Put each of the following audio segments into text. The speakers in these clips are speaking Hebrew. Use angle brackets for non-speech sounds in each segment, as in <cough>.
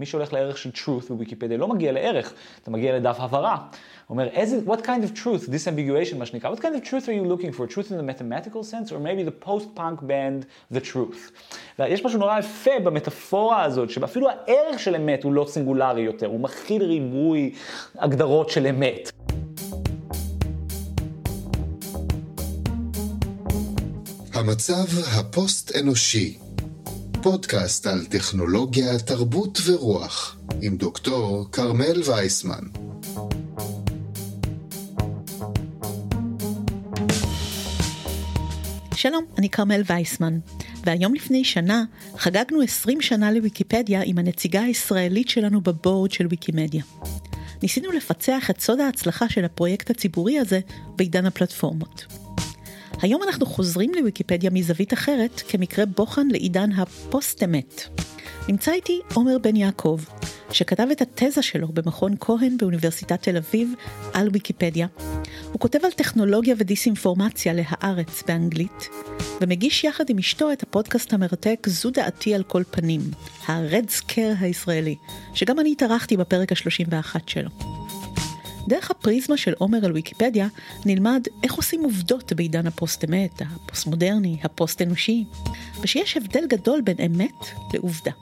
מי שהולך לערך של truth בוויקיפדיה לא מגיע לערך, אתה מגיע לדף הבהרה. אומר, איזה, what kind of truth, disambiguation מה שנקרא, what kind of truth are you looking for, truth in the mathematical sense, or maybe the post-punk band, the truth. ויש משהו נורא יפה במטאפורה הזאת, שאפילו הערך של אמת הוא לא סינגולרי יותר, הוא מכיל ריבוי הגדרות של אמת. המצב הפוסט-אנושי פודקאסט על טכנולוגיה, תרבות ורוח, עם דוקטור כרמל וייסמן. שלום, אני כרמל וייסמן, והיום לפני שנה חגגנו 20 שנה לוויקיפדיה עם הנציגה הישראלית שלנו בבורד של ויקימדיה. ניסינו לפצח את סוד ההצלחה של הפרויקט הציבורי הזה בעידן הפלטפורמות. היום אנחנו חוזרים לוויקיפדיה מזווית אחרת, כמקרה בוחן לעידן הפוסט-אמת. נמצא איתי עומר בן יעקב, שכתב את התזה שלו במכון כהן באוניברסיטת תל אביב על ויקיפדיה. הוא כותב על טכנולוגיה ודיסאינפורמציה להארץ באנגלית, ומגיש יחד עם אשתו את הפודקאסט המרתק זו דעתי על כל פנים, ה-Red Scare הישראלי, שגם אני התארחתי בפרק ה-31 שלו. דרך הפריזמה של עומר על ויקיפדיה נלמד איך עושים עובדות בעידן הפוסט-אמת, הפוסט-מודרני, הפוסט-אנושי, ושיש הבדל גדול בין אמת לעובדה.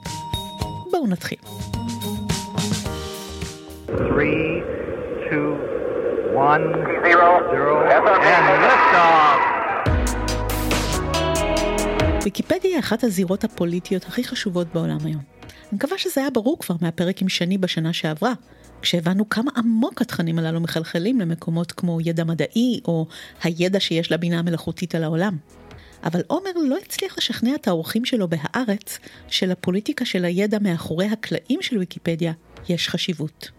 בואו נתחיל. 3, 2, 1, 0, ויקיפדיה היא אחת הזירות הפוליטיות הכי חשובות בעולם היום. אני מקווה שזה היה ברור כבר מהפרק עם שני בשנה שעברה, כשהבנו כמה עמוק התכנים הללו מחלחלים למקומות כמו ידע מדעי, או הידע שיש לבינה המלאכותית על העולם. אבל עומר לא הצליח לשכנע את האורחים שלו בהארץ שלפוליטיקה של הידע מאחורי הקלעים של ויקיפדיה יש חשיבות.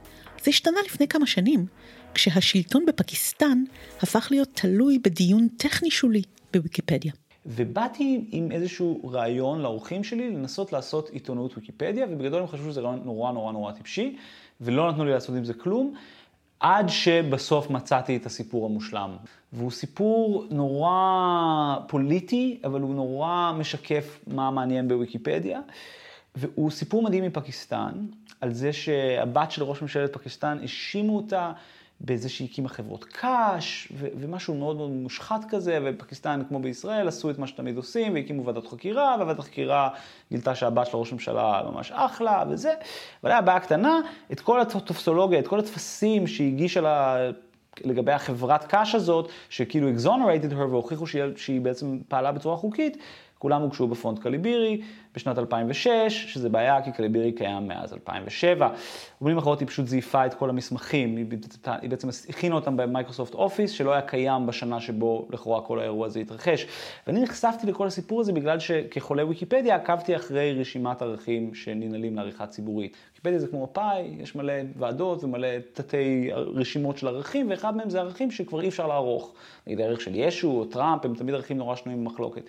זה השתנה לפני כמה שנים, כשהשלטון בפקיסטן הפך להיות תלוי בדיון טכני שולי בוויקיפדיה. ובאתי עם איזשהו רעיון לאורחים שלי לנסות לעשות עיתונות ויקיפדיה, ובגדול הם חשבו שזה רעיון נורא נורא נורא טיפשי, ולא נתנו לי לעשות עם זה כלום, עד שבסוף מצאתי את הסיפור המושלם. והוא סיפור נורא פוליטי, אבל הוא נורא משקף מה מעניין בוויקיפדיה. והוא סיפור מדהים מפקיסטן, על זה שהבת של ראש ממשלת פקיסטן האשימו אותה בזה שהיא הקימה חברות קש, ו- ומשהו מאוד מאוד מושחת כזה, ופקיסטן, כמו בישראל, עשו את מה שתמיד עושים, והקימו ועדת חקירה, וועדת החקירה גילתה שהבת של ראש הממשלה ממש אחלה, וזה. אבל היה בעיה קטנה, את כל הטופסולוגיה, את כל הטפסים שהיא הגישה לה... לגבי החברת קש הזאת, שכאילו exonerated her והוכיחו שהיא, שהיא בעצם פעלה בצורה חוקית, כולם הוגשו בפונט קליבירי בשנת 2006, שזה בעיה כי קליבירי קיים מאז 2007. במילים אחרות היא פשוט זייפה את כל המסמכים, היא, בעצם הכינה אותם במייקרוסופט אופיס, שלא היה קיים בשנה שבו לכאורה כל האירוע הזה התרחש. ואני נחשפתי לכל הסיפור הזה בגלל שכחולה ויקיפדיה עקבתי אחרי רשימת ערכים שננעלים לעריכה ציבורית. ויקיפדיה זה כמו מפאי, יש מלא ועדות ומלא תתי רשימות של ערכים, ואחד מהם זה ערכים שכבר אי אפשר לערוך. נגיד הערך של ישו או טראמפ, הם תמיד ערכים נורא שנויים במחלוקת.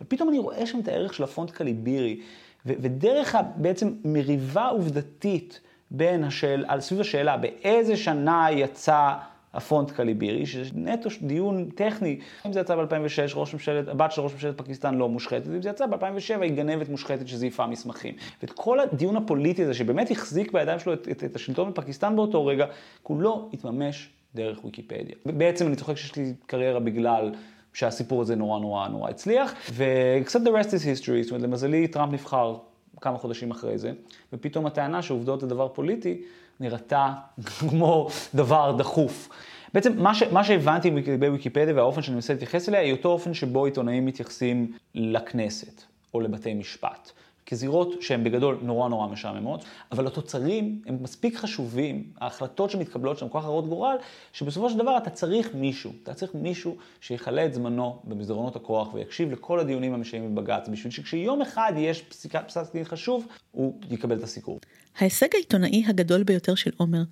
ופתאום אני רואה שם את הערך של הפונט קליבירי, ו- ודרך בעצם מריבה עובדתית בין השאל, על סביב השאלה באיזה שנה יצא הפונט קליבירי, שזה נטו דיון טכני, אם זה יצא ב-2006, ראש ממשלת, הבת של ראש ממשלת פקיסטן לא מושחתת, אם זה יצא ב-2007 היא גנבת מושחתת שזייפה מסמכים. ואת כל הדיון הפוליטי הזה, שבאמת החזיק בידיים שלו את, את, את השלטון בפקיסטן באותו רגע, כולו התממש דרך ויקיפדיה. בעצם אני צוחק שיש לי קריירה בגלל שהסיפור הזה נורא נורא נורא הצליח, ו-except the rest is history, זאת אומרת, למזלי טראמפ נבחר כמה חודשים אחרי זה, ופתאום הטענה שעובדות זה דבר פוליטי, נראתה <laughs> כמו דבר דחוף. בעצם מה, ש, מה שהבנתי בוויקיפדיה והאופן שאני מנסה להתייחס אליה, היא אותו אופן שבו עיתונאים מתייחסים לכנסת או לבתי משפט. כזירות שהן בגדול נורא נורא משעממות, אבל התוצרים הם מספיק חשובים, ההחלטות שמתקבלות שם כל כך הרות גורל, שבסופו של דבר אתה צריך מישהו, אתה צריך מישהו שיכלה את זמנו במסדרונות הכוח ויקשיב לכל הדיונים המשיים בבג"ץ, בשביל שכשיום אחד יש פסק דין חשוב, הוא יקבל את הסיקור. ההישג העיתונאי הגדול ביותר של עומר,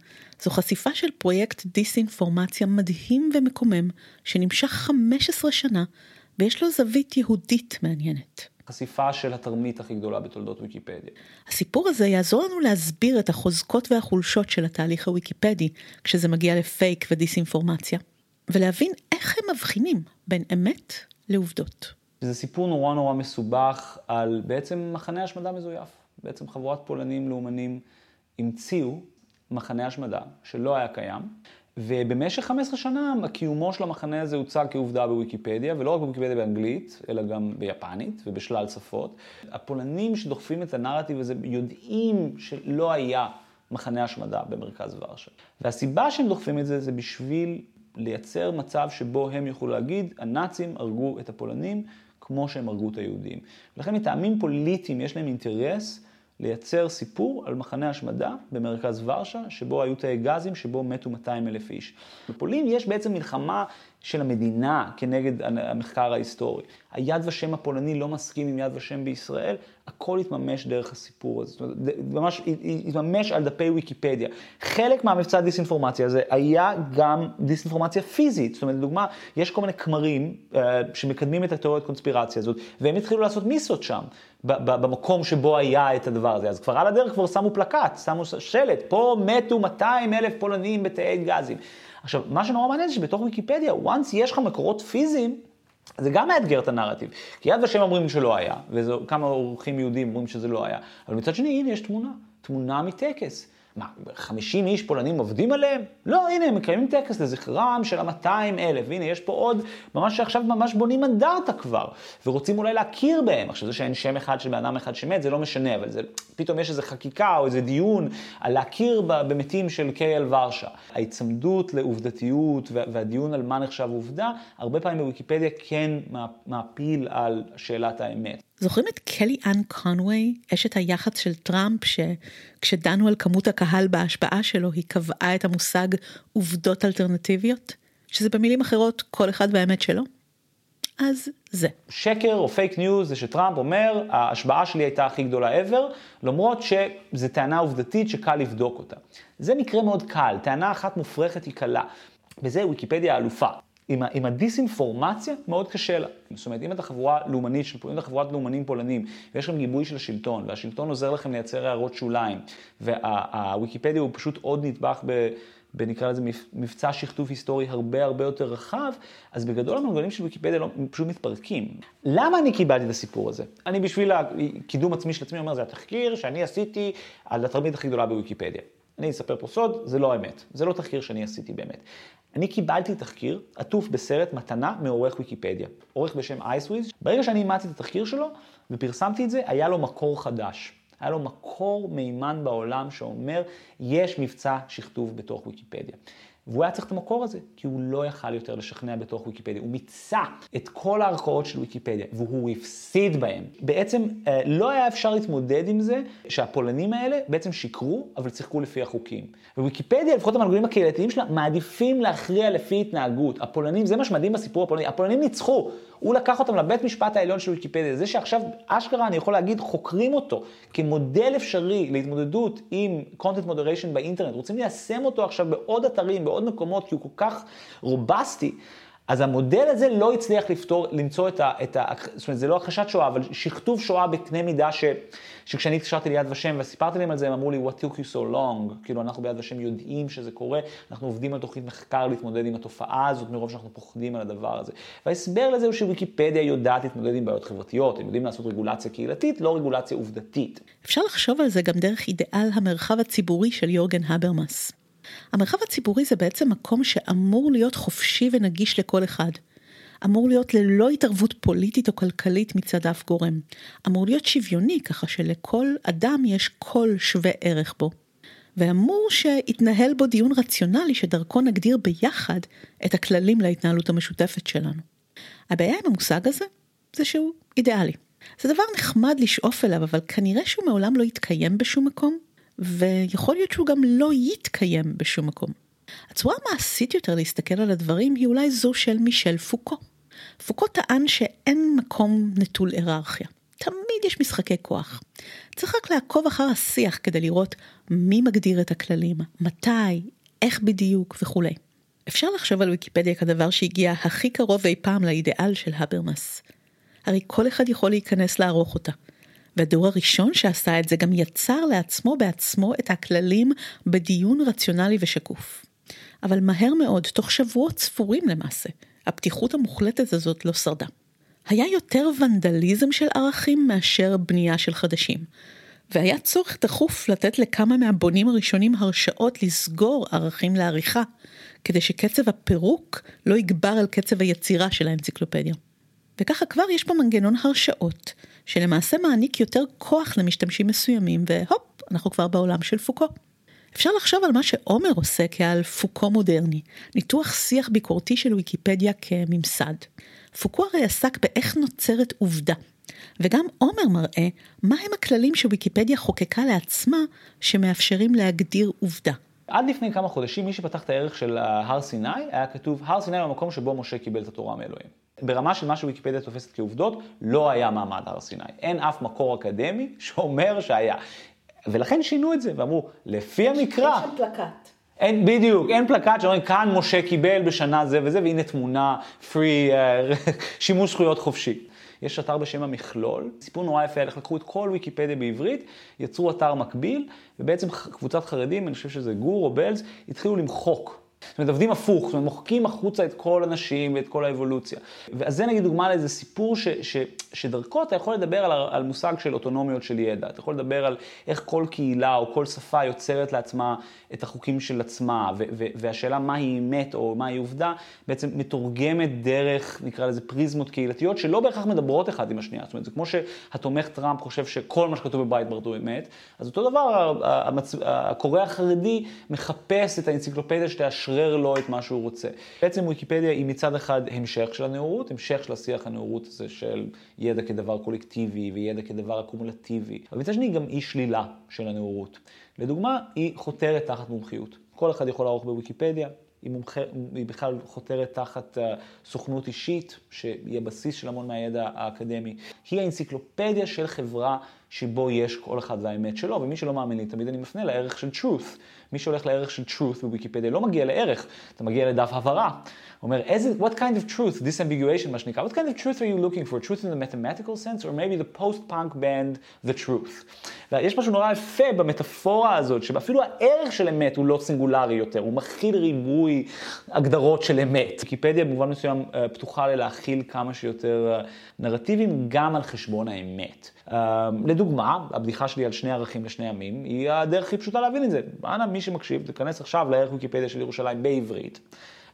זו חשיפה של פרויקט דיסאינפורמציה מדהים ומקומם, שנמשך 15 שנה, ויש לו זווית יהודית מעניינת. חשיפה של התרמית הכי גדולה בתולדות ויקיפדיה. הסיפור הזה יעזור לנו להסביר את החוזקות והחולשות של התהליך הוויקיפדי כשזה מגיע לפייק ודיסאינפורמציה, ולהבין איך הם מבחינים בין אמת לעובדות. זה סיפור נורא נורא מסובך על בעצם מחנה השמדה מזויף. בעצם חבורת פולנים לאומנים המציאו מחנה השמדה שלא היה קיים, ובמשך 15 שנה קיומו של המחנה הזה הוצג כעובדה בוויקיפדיה, ולא רק בוויקיפדיה באנגלית, אלא גם ביפנית ובשלל שפות. הפולנים שדוחפים את הנרטיב הזה יודעים שלא היה מחנה השמדה במרכז ורשה. והסיבה שהם דוחפים את זה, זה בשביל לייצר מצב שבו הם יוכלו להגיד, הנאצים הרגו את הפולנים כמו שהם הרגו את היהודים. ולכן מטעמים פוליטיים יש להם אינטרס לייצר סיפור על מחנה השמדה במרכז ורשה, שבו היו תאי גזים, שבו מתו 200 אלף איש. בפולין יש בעצם מלחמה של המדינה כנגד המחקר ההיסטורי. היד ושם הפולני לא מסכים עם יד ושם בישראל, הכל התממש דרך הסיפור הזה. זאת אומרת, ממש התממש על דפי ויקיפדיה. חלק מהמבצע דיסאינפורמציה הזה היה גם דיסאינפורמציה פיזית. זאת אומרת, לדוגמה, יש כל מיני כמרים uh, שמקדמים את התיאוריית קונספירציה הזאת, והם התחילו לעשות מיסות שם, במקום שבו היה את הדבר הזה. אז כבר על הדרך כבר שמו פלקט, שמו שלט, פה מתו 200 אלף פולנים בתאי גזים. עכשיו, מה שנורא מעניין זה שבתוך ויקיפדיה, once יש לך מקורות פיזיים, זה גם מאתגר את הנרטיב. כי יד ושם אומרים שלא היה, וכמה אורחים יהודים אומרים שזה לא היה. אבל מצד שני, הנה יש תמונה, תמונה מטקס. מה, 50 איש פולנים עובדים עליהם? לא, הנה, הם מקיימים טקס לזכרם של ה-200 אלף. הנה, יש פה עוד, ממש שעכשיו ממש בונים אנדרטה כבר, ורוצים אולי להכיר בהם. עכשיו, זה שאין שם אחד של בן אדם אחד שמת, זה לא משנה, אבל זה, פתאום יש איזו חקיקה או איזה דיון על להכיר במתים של קייל ורשה. ההיצמדות לעובדתיות והדיון על מה נחשב עובדה, הרבה פעמים בוויקיפדיה כן מעפיל על שאלת האמת. זוכרים את קלי אן קונווי, אשת היח"צ של טראמפ, שכשדנו על כמות הקהל בהשבעה שלו, היא קבעה את המושג עובדות אלטרנטיביות? שזה במילים אחרות, כל אחד והאמת שלו? אז זה. שקר או fake news זה שטראמפ אומר, ההשבעה שלי הייתה הכי גדולה ever, למרות שזו טענה עובדתית שקל לבדוק אותה. זה מקרה מאוד קל, טענה אחת מופרכת היא קלה. וזה ויקיפדיה אלופה. עם, עם הדיסאינפורמציה מאוד קשה לה. זאת אומרת, אם אתה חבורה לאומנית, אם אתה חבורת לאומנים פולנים, ויש לכם גיבוי של השלטון, והשלטון עוזר לכם לייצר הערות שוליים, והוויקיפדיה הוא פשוט עוד נדבך ב... בנקרא לזה מבצע שכתוב היסטורי הרבה הרבה יותר רחב, אז בגדול המנגנונים של ויקיפדיה לא, פשוט מתפרקים. למה אני קיבלתי את הסיפור הזה? אני בשביל הקידום עצמי של עצמי אומר, זה התחקיר שאני עשיתי על התרמית הכי גדולה בוויקיפדיה. אני אספר פה סוד, זה לא אמת. זה לא תחקיר שאני עשיתי באמת. אני קיבלתי תחקיר עטוף בסרט מתנה מעורך ויקיפדיה, עורך בשם אייסוויז. ברגע שאני אימצתי את התחקיר שלו ופרסמתי את זה, היה לו מקור חדש. היה לו מקור מימן בעולם שאומר, יש מבצע שכתוב בתוך ויקיפדיה. והוא היה צריך את המקור הזה, כי הוא לא יכל יותר לשכנע בתוך ויקיפדיה. הוא מיצה את כל הערכאות של ויקיפדיה, והוא הפסיד בהם. בעצם אה, לא היה אפשר להתמודד עם זה שהפולנים האלה בעצם שיקרו, אבל שיחקו לפי החוקים. וויקיפדיה, לפחות המנגנונים הקהילתיים שלה, מעדיפים להכריע לפי התנהגות. הפולנים, זה מה שמדהים בסיפור הפולני, הפולנים ניצחו. הוא לקח אותם לבית משפט העליון של ויקיפדיה. זה שעכשיו, אשכרה, אני יכול להגיד, חוקרים אותו כמודל אפשרי להתמודדות עם content moderation באינטרנט, רוצים ליישם אותו עכשיו בעוד אתרים, בעוד מקומות, כי הוא כל כך רובסטי. אז המודל הזה לא הצליח לפתור, למצוא את ה... את ה זאת אומרת, זה לא הכחשת שואה, אבל שכתוב שואה בקנה מידה ש, שכשאני התקשרתי ליד ושם וסיפרתי להם על זה, הם אמרו לי, what took you so long? כאילו, אנחנו ביד ושם יודעים שזה קורה, אנחנו עובדים על תוכנית מחקר להתמודד עם התופעה הזאת, מרוב שאנחנו פוחדים על הדבר הזה. וההסבר לזה הוא שוויקיפדיה יודעת להתמודד עם בעיות חברתיות, הם יודעים לעשות רגולציה קהילתית, לא רגולציה עובדתית. אפשר לחשוב על זה גם דרך אידאל המרחב הציבורי של יורגן הברמאס. המרחב הציבורי זה בעצם מקום שאמור להיות חופשי ונגיש לכל אחד. אמור להיות ללא התערבות פוליטית או כלכלית מצד אף גורם. אמור להיות שוויוני, ככה שלכל אדם יש קול שווה ערך בו. ואמור שיתנהל בו דיון רציונלי שדרכו נגדיר ביחד את הכללים להתנהלות המשותפת שלנו. הבעיה עם המושג הזה זה שהוא אידיאלי. זה דבר נחמד לשאוף אליו, אבל כנראה שהוא מעולם לא יתקיים בשום מקום, ויכול להיות שהוא גם לא יתקיים בשום מקום. הצורה המעשית יותר להסתכל על הדברים היא אולי זו של מישל פוקו. פוקו טען שאין מקום נטול היררכיה. תמיד יש משחקי כוח. צריך רק לעקוב אחר השיח כדי לראות מי מגדיר את הכללים, מתי, איך בדיוק וכולי. אפשר לחשוב על ויקיפדיה כדבר שהגיע הכי קרוב אי פעם לאידיאל של הברמאס. הרי כל אחד יכול להיכנס לערוך אותה. והדור הראשון שעשה את זה גם יצר לעצמו בעצמו את הכללים בדיון רציונלי ושקוף. אבל מהר מאוד, תוך שבועות ספורים למעשה, הפתיחות המוחלטת הזאת לא שרדה. היה יותר ונדליזם של ערכים מאשר בנייה של חדשים. והיה צורך דחוף לתת לכמה מהבונים הראשונים הרשאות לסגור ערכים לעריכה, כדי שקצב הפירוק לא יגבר על קצב היצירה של האנציקלופדיה. וככה כבר יש פה מנגנון הרשאות, שלמעשה מעניק יותר כוח למשתמשים מסוימים, והופ, אנחנו כבר בעולם של פוקו. אפשר לחשוב על מה שעומר עושה כעל פוקו מודרני, ניתוח שיח ביקורתי של ויקיפדיה כממסד. פוקו הרי עסק באיך נוצרת עובדה, וגם עומר מראה מהם הכללים שוויקיפדיה חוקקה לעצמה שמאפשרים להגדיר עובדה. עד לפני כמה חודשים, מי שפתח את הערך של הר סיני, היה כתוב, הר סיני הוא המקום שבו משה קיבל את התורה מאלוהים. ברמה של מה שוויקיפדיה תופסת כעובדות, לא היה מעמד הר סיני. אין אף מקור אקדמי <laughs> שאומר שהיה. ולכן שינו את זה, ואמרו, לפי המקרא... יש שם פלקט. אין, בדיוק, אין פלקט שאומרים, כאן משה קיבל בשנה זה וזה, והנה תמונה, free, uh, <laughs> שימוש זכויות חופשי. יש אתר בשם המכלול, סיפור נורא יפה, איך לקחו את כל ויקיפדיה בעברית, יצרו אתר מקביל, ובעצם קבוצת חרדים, אני חושב שזה גור או בלז, התחילו למחוק זאת אומרת, עובדים הפוך, זאת אומרת, מוחקים החוצה את כל הנשים ואת כל האבולוציה. ואז זה נגיד דוגמה לאיזה סיפור ש, ש, שדרכו אתה יכול לדבר על, על מושג של אוטונומיות של ידע. אתה יכול לדבר על איך כל קהילה או כל שפה יוצרת לעצמה את החוקים של עצמה, ו, ו, והשאלה מהי אמת או מהי עובדה, בעצם מתורגמת דרך, נקרא לזה פריזמות קהילתיות, שלא בהכרח מדברות אחד עם השנייה. זאת אומרת, זה כמו שהתומך טראמפ חושב שכל מה שכתוב בבית ברדו אמת, אז אותו דבר, הקורא החרדי מחפש את האנציקלופדיה שתאשרר לשחרר לו את מה שהוא רוצה. בעצם ויקיפדיה היא מצד אחד המשך של הנאורות, המשך של השיח הנאורות הזה של ידע כדבר קולקטיבי וידע כדבר אקומולטיבי, אבל מצד שני גם אי שלילה של הנאורות. לדוגמה, היא חותרת תחת מומחיות. כל אחד יכול לערוך בוויקיפדיה, היא, מומח... היא בכלל חותרת תחת uh, סוכנות אישית, שהיא הבסיס של המון מהידע האקדמי. היא האנציקלופדיה של חברה שבו יש כל אחד והאמת שלו, ומי שלא מאמין לי, תמיד אני מפנה לערך של truth. מי שהולך לערך של truth בוויקיפדיה לא מגיע לערך, אתה מגיע לדף הבהרה. אומר, איזה, what kind of truth, disambiguation מה שנקרא, what kind of truth are you looking for? truth in the mathematical sense, or maybe the post-punk band, the truth. ויש משהו נורא יפה במטאפורה הזאת, שאפילו הערך של אמת הוא לא סינגולרי יותר, הוא מכיל ריבוי הגדרות של אמת. ויקיפדיה במובן מסוים אה, פתוחה ללהכיל כמה שיותר אה, נרטיבים, גם על חשבון האמת. אה, לדוגמה, הבדיחה שלי על שני ערכים לשני ימים, היא הדרך הכי פשוטה להבין את זה. אנא, מי שמקשיב, תיכנס עכשיו לערך ויקיפדיה של ירושלים בעברית.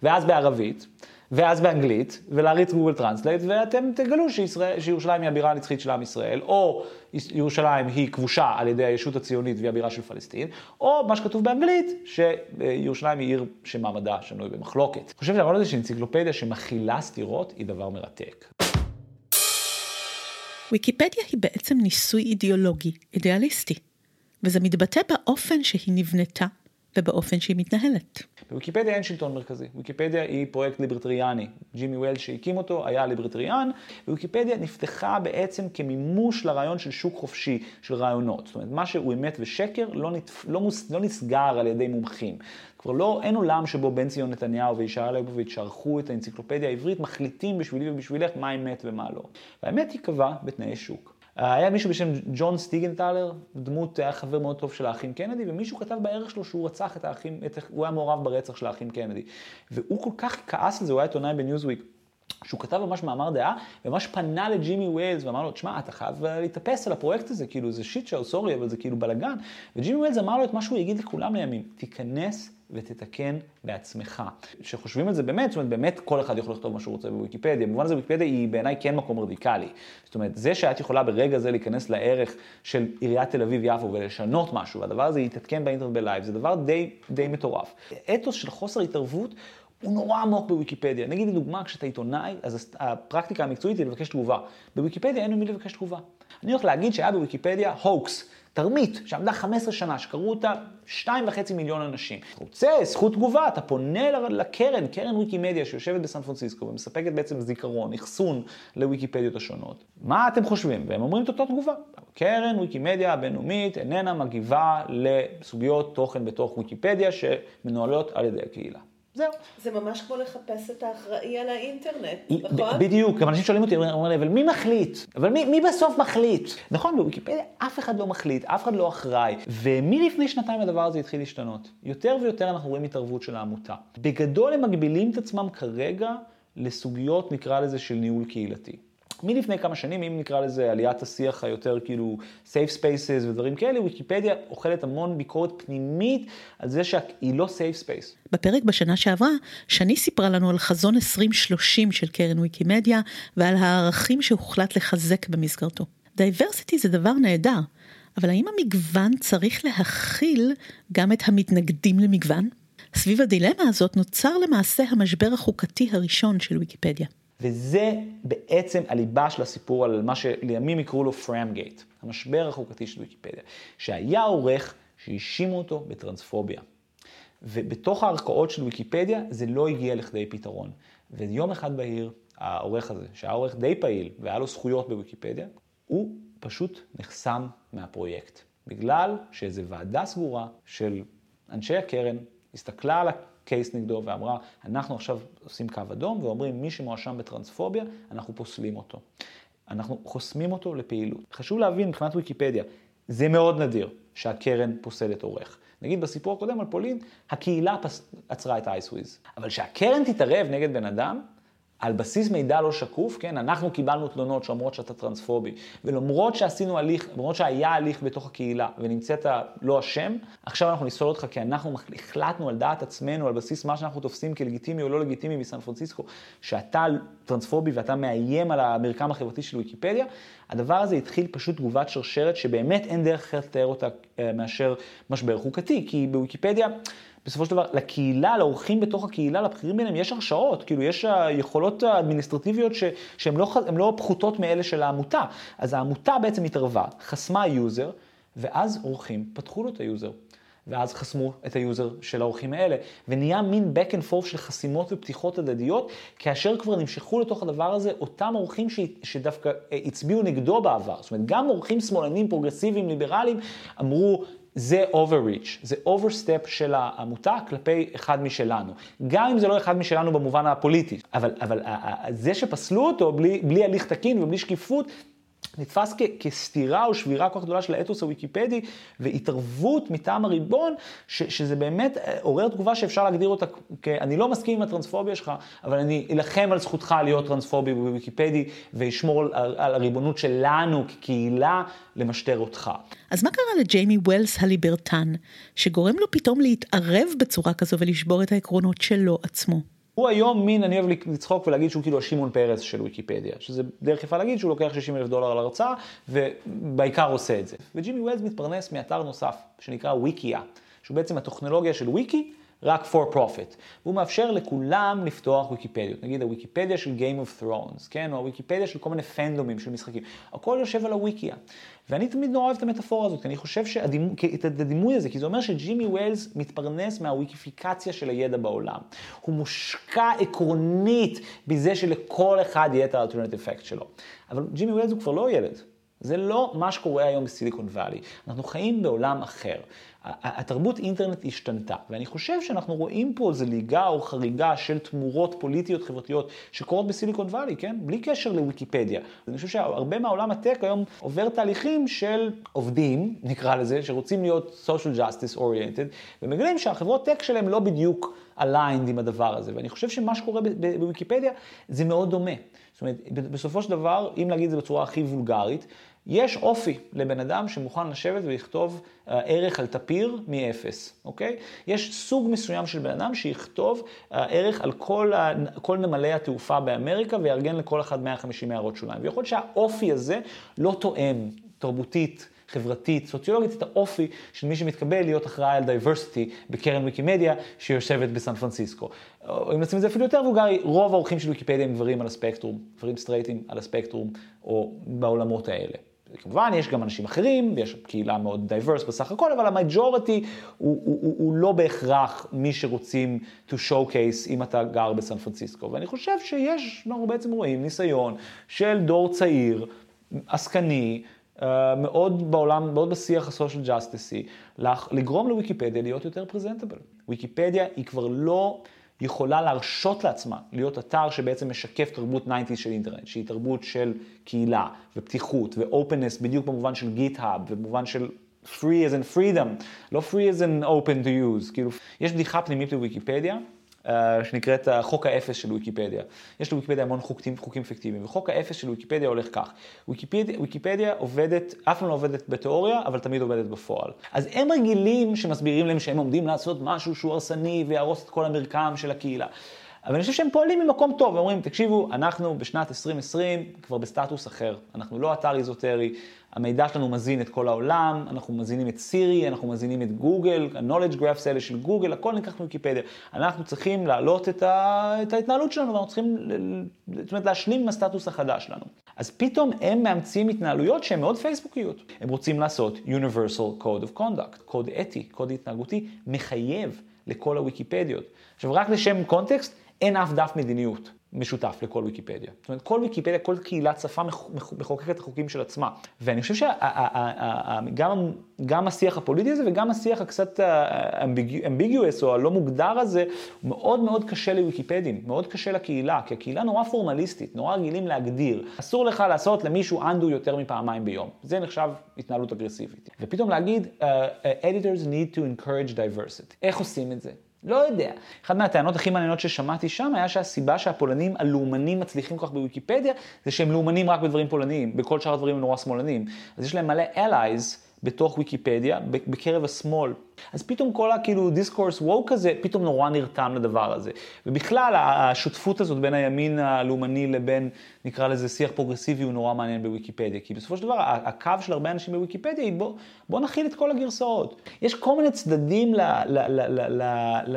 ואז בערבית, ואז באנגלית, ולהריץ גוגל טרנסלייט, ואתם תגלו שישראל, שירושלים היא הבירה הנצחית של עם ישראל, או ירושלים היא כבושה על ידי הישות הציונית והיא הבירה של פלסטין, או מה שכתוב באנגלית, שירושלים היא עיר שמעמדה שנוי במחלוקת. אני חושב שהרעיון הזה של אנציקלופדיה שמכילה סתירות היא דבר מרתק. ויקיפדיה היא בעצם ניסוי אידיאולוגי, אידיאליסטי, וזה מתבטא באופן שהיא נבנתה ובאופן שהיא מתנהלת. בוויקיפדיה אין שלטון מרכזי. ויקיפדיה היא פרויקט ליברטריאני. ג'ימי ווילס שהקים אותו היה ליברטריאן, וויקיפדיה נפתחה בעצם כמימוש לרעיון של שוק חופשי של רעיונות. זאת אומרת, מה שהוא אמת ושקר לא, נתפ... לא, מוס... לא נסגר על ידי מומחים. כבר לא, אין עולם שבו בן ציון נתניהו וישעיה ליבוביץ' שערכו את האנציקלופדיה העברית, מחליטים בשבילי ובשבילך מה אמת ומה לא. והאמת ייקבע בתנאי שוק. היה מישהו בשם ג'ון סיגנטלר, דמות, היה חבר מאוד טוב של האחים קנדי, ומישהו כתב בערך שלו שהוא רצח את האחים, את, הוא היה מעורב ברצח של האחים קנדי. והוא כל כך כעס על זה, הוא היה עיתונאי בניוזוויק. שהוא כתב ממש מאמר דעה, וממש פנה לג'ימי ווילס ואמר לו, תשמע, אתה חייב להתאפס על הפרויקט הזה, כאילו זה shit show, sorry, אבל זה כאילו בלאגן. וג'ימי ווילס אמר לו את מה שהוא יגיד לכולם לימים, תיכנס ותתקן בעצמך. כשחושבים על זה באמת, זאת אומרת, באמת כל אחד יכול לכתוב מה שהוא רוצה בוויקיפדיה. במובן הזה ויקיפדיה היא בעיניי כן מקום רדיקלי. זאת אומרת, זה שאת יכולה ברגע זה להיכנס לערך של עיריית תל אביב-יפו ולשנות משהו, והדבר הזה יתעדכן באינטרנט ב live, זה דבר די, די מטורף. אתוס של חוסר התערבות הוא נורא עמוק בוויקיפדיה. נגיד לדוגמה, כשאתה עיתונאי, אז הפרקטיקה המקצועית היא לבקש תגובה. בוויקיפדיה אין למי לבקש תגובה. אני הולך להגיד שהיה בוויקיפדיה הוקס. תרמית שעמדה 15 שנה, שקראו אותה 2.5 מיליון אנשים. רוצה זכות תגובה, אתה פונה לקרן, קרן ויקימדיה שיושבת בסן פרנסיסקו ומספקת בעצם זיכרון, אחסון לוויקיפדיות השונות. מה אתם חושבים? והם אומרים את אותה תגובה. קרן ויקימדיה הבינלאומית איננה מגיבה לסוגיות תוכן בתוך ויקיפדיה שמנוהלות על ידי הקהילה. זהו. זה ממש כמו לחפש את האחראי על האינטרנט, נכון? בדיוק, גם אנשים שואלים אותי, אומרים לי, אבל מי מחליט? אבל מי, מי בסוף מחליט? נכון, בוויקיפדיה אף אחד לא מחליט, אף אחד לא אחראי. ומלפני שנתיים הדבר הזה התחיל להשתנות. יותר ויותר אנחנו רואים התערבות של העמותה. בגדול הם מגבילים את עצמם כרגע לסוגיות, נקרא לזה, של ניהול קהילתי. מלפני כמה שנים, אם נקרא לזה עליית השיח היותר כאילו safe spaces ודברים כאלה, ויקיפדיה אוכלת המון ביקורת פנימית על זה שהיא לא safe space. בפרק בשנה שעברה, שני סיפרה לנו על חזון 2030 של קרן ויקימדיה ועל הערכים שהוחלט לחזק במסגרתו. diversity זה דבר נהדר, אבל האם המגוון צריך להכיל גם את המתנגדים למגוון? סביב הדילמה הזאת נוצר למעשה המשבר החוקתי הראשון של ויקיפדיה. וזה בעצם הליבה של הסיפור על מה שלימים יקראו לו פרמגייט, המשבר החוקתי של ויקיפדיה, שהיה עורך שהאשימו אותו בטרנספוביה. ובתוך הערכאות של ויקיפדיה זה לא הגיע לכדי פתרון. ויום אחד בהיר, העורך הזה, שהיה עורך די פעיל והיה לו זכויות בוויקיפדיה, הוא פשוט נחסם מהפרויקט. בגלל שאיזו ועדה סגורה של אנשי הקרן הסתכלה על הקייס נגדו ואמרה, אנחנו עכשיו עושים קו אדום ואומרים, מי שמואשם בטרנספוביה, אנחנו פוסלים אותו. אנחנו חוסמים אותו לפעילות. חשוב להבין מבחינת ויקיפדיה, זה מאוד נדיר שהקרן פוסלת עורך. נגיד בסיפור הקודם על פולין, הקהילה פס... עצרה את אייסוויז. אבל שהקרן תתערב נגד בן אדם, על בסיס מידע לא שקוף, כן, אנחנו קיבלנו תלונות שאומרות שאתה טרנספובי, ולמרות שעשינו הליך, למרות שהיה הליך בתוך הקהילה ונמצאת לא אשם, עכשיו אנחנו נסתול אותך כי אנחנו החלטנו על דעת עצמנו, על בסיס מה שאנחנו תופסים כלגיטימי או לא לגיטימי בסן פרנסיסקו, שאתה טרנספובי ואתה מאיים על המרקם החברתי של ויקיפדיה, הדבר הזה התחיל פשוט תגובת שרשרת שבאמת אין דרך אחרת לתאר אותה אה, מאשר משבר חוקתי, כי בוויקיפדיה... בסופו של דבר, לקהילה, לעורכים בתוך הקהילה, לבכירים ביניהם, יש הרשאות, כאילו יש יכולות אדמיניסטרטיביות שהן לא, לא פחותות מאלה של העמותה. אז העמותה בעצם התערבה, חסמה ה user, ואז עורכים פתחו לו את ה user. ואז חסמו את ה user של העורכים האלה, ונהיה מין back and forth של חסימות ופתיחות הדדיות, כאשר כבר נמשכו לתוך הדבר הזה אותם אורחים ש... שדווקא אה, הצביעו נגדו בעבר. זאת אומרת, גם אורחים שמאלנים, פרוגרסיביים, ליברליים, אמרו, זה overreach, זה overstep של העמותה כלפי אחד משלנו. גם אם זה לא אחד משלנו במובן הפוליטי, אבל, אבל זה שפסלו אותו בלי, בלי הליך תקין ובלי שקיפות, נתפס כ- כסתירה או שבירה כל כך גדולה של האתוס הוויקיפדי והתערבות מטעם הריבון, ש- שזה באמת אה, עורר תגובה שאפשר להגדיר אותה כ... אני לא מסכים עם הטרנספוביה שלך, אבל אני אלחם על זכותך להיות טרנספובי בוויקיפדי ואשמור על, על הריבונות שלנו כקהילה למשטר אותך. אז מה קרה לג'יימי ווילס הליברטן, שגורם לו פתאום להתערב בצורה כזו ולשבור את העקרונות שלו עצמו? הוא היום מין, אני אוהב לצחוק ולהגיד שהוא כאילו השמעון פרס של ויקיפדיה, שזה דרך יפה להגיד שהוא לוקח 60 אלף דולר על הרצאה, ובעיקר עושה את זה. וג'ימי ווילס מתפרנס מאתר נוסף, שנקרא ויקיה, שהוא בעצם הטכנולוגיה של ויקי, רק for profit. והוא מאפשר לכולם לפתוח ויקיפדיות. נגיד הוויקיפדיה של Game of Thrones, כן? או הוויקיפדיה של כל מיני פנדומים של משחקים. הכל יושב על הוויקיה. ואני תמיד נורא אוהב את המטאפורה הזאת, כי אני חושב שהדימוי, את הדימוי הזה, כי זה אומר שג'ימי ווילס מתפרנס מהוויקיפיקציה של הידע בעולם. הוא מושקע עקרונית בזה שלכל אחד יהיה את ה alternative fact שלו. אבל ג'ימי ווילס הוא כבר לא ילד. זה לא מה שקורה היום בסיליקון וואלי. אנחנו חיים בעולם אחר. התרבות אינטרנט השתנתה, ואני חושב שאנחנו רואים פה איזו זליגה או חריגה של תמורות פוליטיות חברתיות שקורות בסיליקון וואלי, כן? בלי קשר לוויקיפדיה. אני חושב שהרבה מהעולם הטק היום עובר תהליכים של עובדים, נקרא לזה, שרוצים להיות social justice oriented, ומגלים שהחברות טק שלהם לא בדיוק aligned עם הדבר הזה, ואני חושב שמה שקורה בוויקיפדיה זה מאוד דומה. זאת אומרת, בסופו של דבר, אם להגיד את זה בצורה הכי וולגרית, יש אופי לבן אדם שמוכן לשבת ולכתוב אה, ערך על טפיר מאפס, אוקיי? יש סוג מסוים של בן אדם שיכתוב אה, ערך על כל, אה, כל נמלי התעופה באמריקה ויארגן לכל אחד 150 הערות שוליים. ויכול להיות שהאופי הזה לא תואם תרבותית. חברתית, סוציולוגית, את האופי של מי שמתקבל להיות אחראי על diversity בקרן ויקימדיה שיושבת בסן פרנסיסקו. אם נשים את זה אפילו יותר וולגרי, רוב העורכים של ויקיפדיה הם גברים על הספקטרום, גברים סטרייטים על הספקטרום, או בעולמות האלה. כמובן, יש גם אנשים אחרים, ויש קהילה מאוד diverse בסך הכל, אבל ה majority הוא, הוא, הוא, הוא לא בהכרח מי שרוצים to showcase אם אתה גר בסן פרנסיסקו. ואני חושב שיש, אנחנו בעצם רואים ניסיון של דור צעיר, עסקני, אה, מאוד בעולם, מאוד בשיח ה social justice י, לגרום לוויקיפדיה להיות יותר פרזנטבל. ויקיפדיה היא כבר לא... יכולה להרשות לעצמה להיות אתר שבעצם משקף תרבות 90's של אינטרנט, שהיא תרבות של קהילה ופתיחות ו-openness בדיוק במובן של גיט-האב, ובמובן של free as in freedom, לא free as in open to use. כאילו, יש בדיחה פנימית בוויקיפדיה, שנקראת חוק האפס של ויקיפדיה. יש לוויקיפדיה המון חוקים, חוקים פיקטיביים, וחוק האפס של ויקיפדיה הולך כך. ויקיפדיה, ויקיפדיה עובדת, אף פעם לא עובדת בתיאוריה, אבל תמיד עובדת בפועל. אז הם רגילים שמסבירים להם שהם עומדים לעשות משהו שהוא הרסני ויהרוס את כל המרקם של הקהילה. אבל אני חושב שהם פועלים ממקום טוב, ואומרים, תקשיבו, אנחנו בשנת 2020 כבר בסטטוס אחר. אנחנו לא אתר איזוטרי, המידע שלנו מזין את כל העולם, אנחנו מזינים את סירי, אנחנו מזינים את גוגל, ה-knowledge graphs האלה של גוגל, הכל ניקח מוויקיפדיה. אנחנו צריכים להעלות את, ה... את ההתנהלות שלנו, ואנחנו צריכים, זאת אומרת, להשלים עם הסטטוס החדש שלנו. אז פתאום הם מאמצים התנהלויות שהן מאוד פייסבוקיות. הם רוצים לעשות Universal Code of Conduct, קוד אתי, קוד התנהגותי, מחייב לכל הוויקיפדיות. עכשיו, רק לשם קונטקסט, אין אף דף מדיניות משותף לכל ויקיפדיה. זאת אומרת, כל ויקיפדיה, כל קהילת שפה מחוקקת את החוקים של עצמה. ואני חושב שגם השיח הפוליטי הזה וגם השיח הקצת אמביגיוס או הלא מוגדר הזה, הוא מאוד מאוד קשה לוויקיפדים, מאוד קשה לקהילה, כי הקהילה נורא פורמליסטית, נורא רגילים להגדיר. אסור לך לעשות למישהו אנדו יותר מפעמיים ביום. זה נחשב התנהלות אגרסיבית. ופתאום להגיד, uh, editors need to encourage diversity. איך עושים את זה? לא יודע. אחת מהטענות הכי מעניינות ששמעתי שם היה שהסיבה שהפולנים הלאומנים מצליחים כל כך בוויקיפדיה, זה שהם לאומנים רק בדברים פולניים, בכל שאר הדברים הם נורא שמאלנים. אז יש להם מלא allies בתוך ויקיפדיה, בקרב השמאל. אז פתאום כל הכאילו discourse woke הזה, פתאום נורא נרתם לדבר הזה. ובכלל, השותפות הזאת בין הימין הלאומני לבין, נקרא לזה, שיח פרוגרסיבי הוא נורא מעניין בוויקיפדיה. כי בסופו של דבר, הקו של הרבה אנשים בוויקיפדיה היא בוא, בוא נכיל את כל הגרסאות. יש כל מיני צדדים,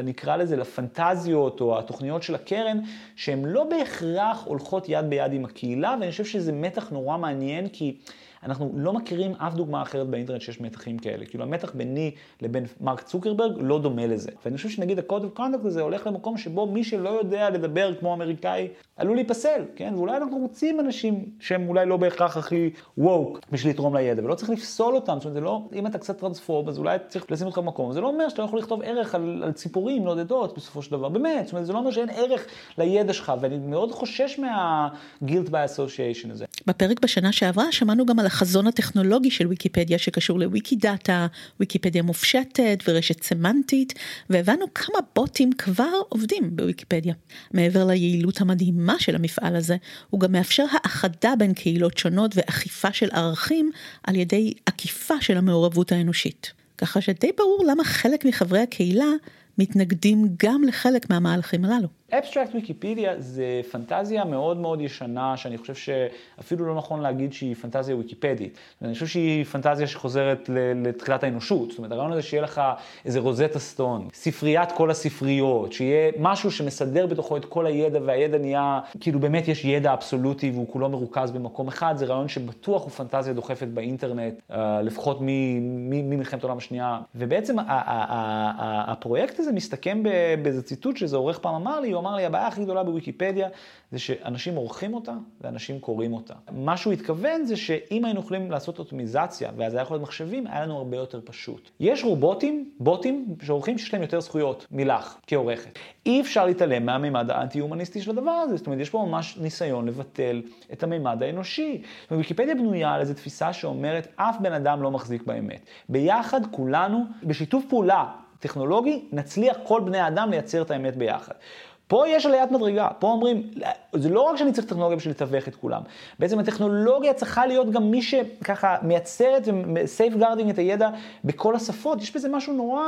נקרא לזה, לפנטזיות או התוכניות של הקרן, שהן לא בהכרח הולכות יד ביד עם הקהילה, ואני חושב שזה מתח נורא מעניין, כי... אנחנו לא מכירים אף דוגמה אחרת באינטרנט שיש מתחים כאלה. כאילו המתח ביני לבין מרק צוקרברג לא דומה לזה. ואני חושב שנגיד ה-code of conduct הזה הולך למקום שבו מי שלא יודע לדבר כמו אמריקאי עלול להיפסל, כן? ואולי אנחנו רוצים אנשים שהם אולי לא בהכרח הכי ווק בשביל לתרום לידע, ולא צריך לפסול אותם, זאת אומרת, זה לא, אם אתה קצת טרנספורם, אז אולי צריך לשים אותך במקום. זה לא אומר שאתה לא יכול לכתוב ערך על, על ציפורים נודדות בסופו של דבר, באמת, זאת אומרת, זה לא אומר שאין ערך לידע שלך, ואני מאוד חושש מה-guilt by association הזה. בפרק בשנה שעברה שמענו גם על החזון הטכנולוגי של ויקיפדיה שקשור לוויקי דאטה, ויקיפדיה מופשטת ורשת סמנטית, והבנו כמה בוטים כבר עובדים בוויקיפדיה. מעבר ליעילות המדהימה של המפעל הזה, הוא גם מאפשר האחדה בין קהילות שונות ואכיפה של ערכים על ידי עקיפה של המעורבות האנושית. ככה שדי ברור למה חלק מחברי הקהילה מתנגדים גם לחלק מהמהלכים הללו. אבסטרקט ויקיפדיה זה פנטזיה מאוד מאוד ישנה, שאני חושב שאפילו לא נכון להגיד שהיא פנטזיה ויקיפדית. אני חושב שהיא פנטזיה שחוזרת לתחילת האנושות. זאת אומרת, הרעיון הזה שיהיה לך איזה רוזטה סטון, ספריית כל הספריות, שיהיה משהו שמסדר בתוכו את כל הידע, והידע נהיה, כאילו באמת יש ידע אבסולוטי והוא כולו מרוכז במקום אחד, זה רעיון שבטוח הוא פנטזיה דוחפת באינטרנט, אה, לפחות ממלחמת העולם השנייה. ובעצם הפרויקט הזה מסתכם באיזה ציטוט שזה עורך פעם אמר לי, אמר לי, הבעיה הכי גדולה בוויקיפדיה זה שאנשים עורכים אותה ואנשים קוראים אותה. מה שהוא התכוון זה שאם היינו יכולים לעשות אוטומיזציה, ואז היה יכול להיות מחשבים, היה לנו הרבה יותר פשוט. יש רובוטים, בוטים, שעורכים שיש להם יותר זכויות מלך, כעורכת. אי אפשר להתעלם מהמימד האנטי-הומניסטי של הדבר הזה. זאת אומרת, יש פה ממש ניסיון לבטל את המימד האנושי. ויקיפדיה בנויה על איזו תפיסה שאומרת, אף בן אדם לא מחזיק באמת. ביחד כולנו, בשיתוף פעולה טכנולוגי, נצליח כל בני האדם לייצר את האמת ביחד. פה יש עליית מדרגה, פה אומרים, זה לא רק שאני צריך טכנולוגיה בשביל לתווך את כולם, בעצם הטכנולוגיה צריכה להיות גם מי שככה מייצרת ו safeguarding את הידע בכל השפות, יש בזה משהו נורא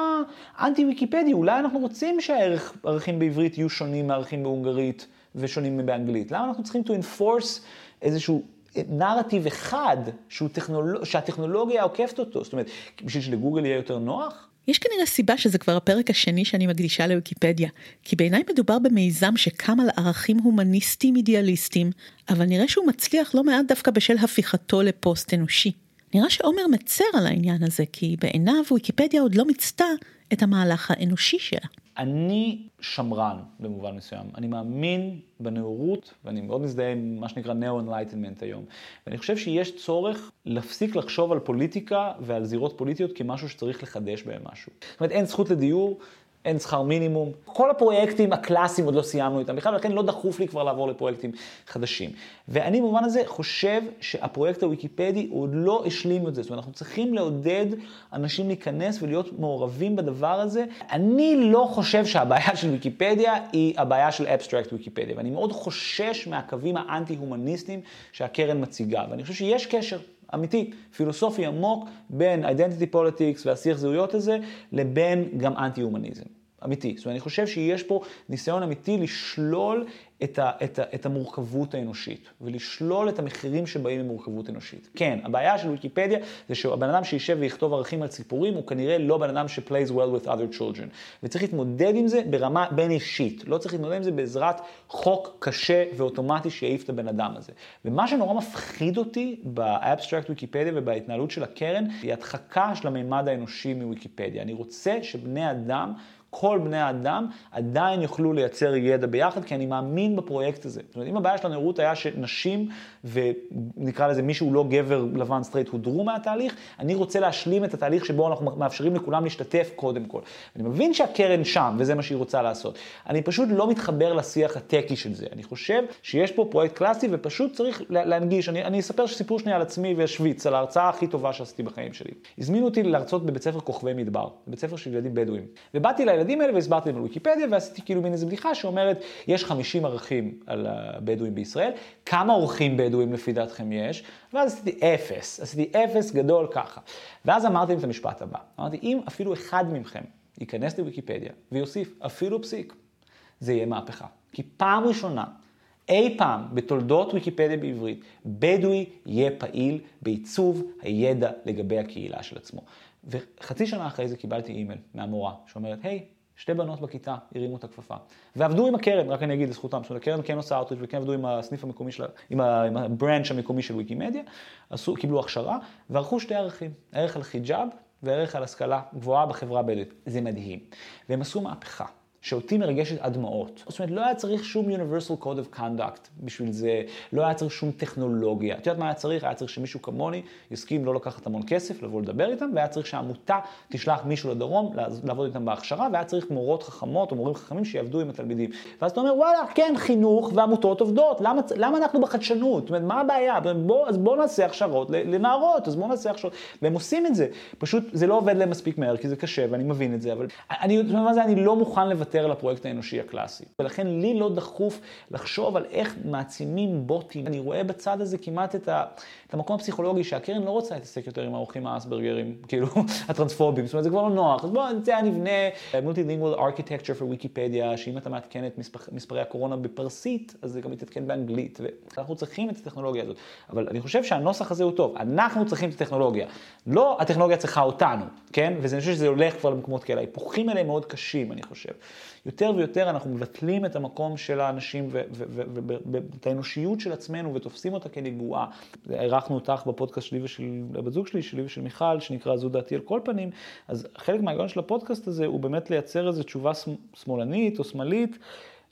אנטי ויקיפדי, אולי אנחנו רוצים שהערכים בעברית יהיו שונים מערכים בהונגרית ושונים באנגלית, למה אנחנו צריכים to enforce איזשהו נרטיב אחד שהוא טכנולוג... שהטכנולוגיה עוקפת אותו, זאת אומרת, בשביל שלגוגל יהיה יותר נוח? יש כנראה סיבה שזה כבר הפרק השני שאני מקדישה לוויקיפדיה, כי בעיניי מדובר במיזם שקם על ערכים הומניסטיים אידיאליסטיים, אבל נראה שהוא מצליח לא מעט דווקא בשל הפיכתו לפוסט אנושי. נראה שעומר מצר על העניין הזה, כי בעיניו ויקיפדיה עוד לא מיצתה את המהלך האנושי שלה. אני שמרן במובן מסוים. אני מאמין בנאורות, ואני מאוד מזדהה עם מה שנקרא neo-enlightenment היום. ואני חושב שיש צורך להפסיק לחשוב על פוליטיקה ועל זירות פוליטיות כמשהו שצריך לחדש בהם משהו. זאת אומרת, אין זכות לדיור, אין שכר מינימום. כל הפרויקטים הקלאסיים עוד לא סיימנו איתם בכלל, ולכן לא דחוף לי כבר לעבור לפרויקטים חדשים. ואני במובן הזה חושב שהפרויקט הוויקיפדי עוד לא השלים את זה. זאת אומרת, אנחנו צריכים לעודד אנשים להיכנס ולהיות מעורבים בדבר הזה. אני לא חושב שהבעיה של ויקיפדיה היא הבעיה של Abstract ויקיפדיה, ואני מאוד חושש מהקווים האנטי-הומניסטיים שהקרן מציגה, ואני חושב שיש קשר. אמיתי, פילוסופי עמוק בין identity politics והשיח זהויות הזה, לבין גם אנטי-הומניזם. אמיתי. זאת אומרת, אני חושב שיש פה ניסיון אמיתי לשלול את, ה, את, ה, את המורכבות האנושית, ולשלול את המחירים שבאים ממורכבות אנושית. כן, הבעיה של ויקיפדיה זה שהבן אדם שישב ויכתוב ערכים על ציפורים, הוא כנראה לא בן אדם ש-plays well with other children. וצריך להתמודד עם זה ברמה בין אישית. לא צריך להתמודד עם זה בעזרת חוק קשה ואוטומטי שיעיף את הבן אדם הזה. ומה שנורא מפחיד אותי ב Abstract ויקיפדיה ובהתנהלות של הקרן, היא הדחקה של המימד האנושי מוויקיפדיה. אני רוצה שבני אדם כל בני האדם עדיין יוכלו לייצר ידע ביחד, כי אני מאמין בפרויקט הזה. זאת אומרת, אם הבעיה של הנאורות היה שנשים, ונקרא לזה מישהו לא גבר לבן סטרייט, הודרו מהתהליך, אני רוצה להשלים את התהליך שבו אנחנו מאפשרים לכולם להשתתף קודם כל. אני מבין שהקרן שם, וזה מה שהיא רוצה לעשות. אני פשוט לא מתחבר לשיח הטקי של זה. אני חושב שיש פה פרויקט קלאסי, ופשוט צריך להנגיש. אני, אני אספר סיפור שנייה על עצמי ואשוויץ, על ההרצאה הכי טובה שעשיתי בחיים שלי. הזמינו אותי להרצות בבית ספר כוכבי מדבר, בבית ספר של ילדים בדואים. ובאתי לילדים האלה והסברתי להם על ויקיפדיה, ועשיתי כאילו מין איזו בדיחה שאומרת, יש 50 ערכים על הבדואים בישראל, כמה עורכים בדואים לפי דעתכם יש? ואז עשיתי אפס, עשיתי אפס גדול ככה. ואז אמרתי להם את המשפט הבא, אמרתי, אם אפילו אחד מכם ייכנס לוויקיפדיה ויוסיף אפילו פסיק, זה יהיה מהפכה. כי פעם ראשונה, אי פעם בתולדות ויקיפדיה בעברית, בדואי יהיה פעיל בעיצוב הידע לגבי הקהילה של עצמו. וחצי שנה אחרי זה קיבלתי אימייל מהמורה שאומרת, היי, hey, שתי בנות בכיתה הרימו את הכפפה. ועבדו עם הקרן, רק אני אגיד לזכותם, זאת אומרת, הקרן כן עושה אאוטריץ' וכן עבדו עם הסניף המקומי של, עם הברנץ' המקומי של ויקימדיה, עשו, קיבלו הכשרה, וערכו שתי ערכים, ערך על חיג'אב וערך על השכלה גבוהה בחברה הבדואית. זה מדהים. והם עשו מהפכה. שאותי מרגשת עד דמעות. זאת אומרת, לא היה צריך שום Universal Code of Conduct בשביל זה, לא היה צריך שום טכנולוגיה. את יודעת מה היה צריך? היה צריך שמישהו כמוני יסכים לא לקחת המון כסף, לבוא לדבר איתם, והיה צריך שהעמותה תשלח מישהו לדרום לעבוד איתם בהכשרה, והיה צריך מורות חכמות או מורים חכמים שיעבדו עם התלמידים. ואז אתה אומר, וואלה, כן, חינוך ועמותות עובדות, למה, למה אנחנו בחדשנות? זאת אומרת, מה הבעיה? בוא, אז בואו נעשה הכשרות לנערות, אז בואו נעשה הכשרות. והם עושים את זה. פשוט זה לא עובד להם מספיק מהר, כי זה קשה, ואני מבין את זה, אבל אני, זאת אומרת, אני לא מוכן לוותר לוותר על הפרויקט האנושי הקלאסי. ולכן לי לא דחוף לחשוב על איך מעצימים בוטים. אני רואה בצד הזה כמעט את, ה, את המקום הפסיכולוגי שהקרן לא רוצה להתעסק יותר עם האורחים האסברגרים, <laughs> כאילו, הטרנספובים. זאת אומרת, זה כבר לא נוח. אז בואו נבנה מולטילינגוול ארכיטקצ'ר for ויקיפדיה, שאם אתה מעדכן את מספר, מספרי הקורונה בפרסית, אז זה גם יתעדכן באנגלית. ואנחנו צריכים את הטכנולוגיה הזאת. אבל אני חושב שהנוסח הזה הוא טוב. אנחנו צריכים את הטכנולוגיה. לא הטכנולוגיה צריכה אותנו, כן? ואני חושב שזה הולך כבר למקומות כאלה. ההיפוכים האלה מאוד קשים, אני חושב. יותר ויותר אנחנו מבטלים את המקום של האנשים ואת האנושיות של עצמנו ותופסים אותה כנגועה. אירחנו אותך בפודקאסט שלי ושל הבת זוג שלי, שלי ושל מיכל, שנקרא זו דעתי על כל פנים, אז חלק מההיגיון של הפודקאסט הזה הוא באמת לייצר איזו תשובה שמאלנית או שמאלית.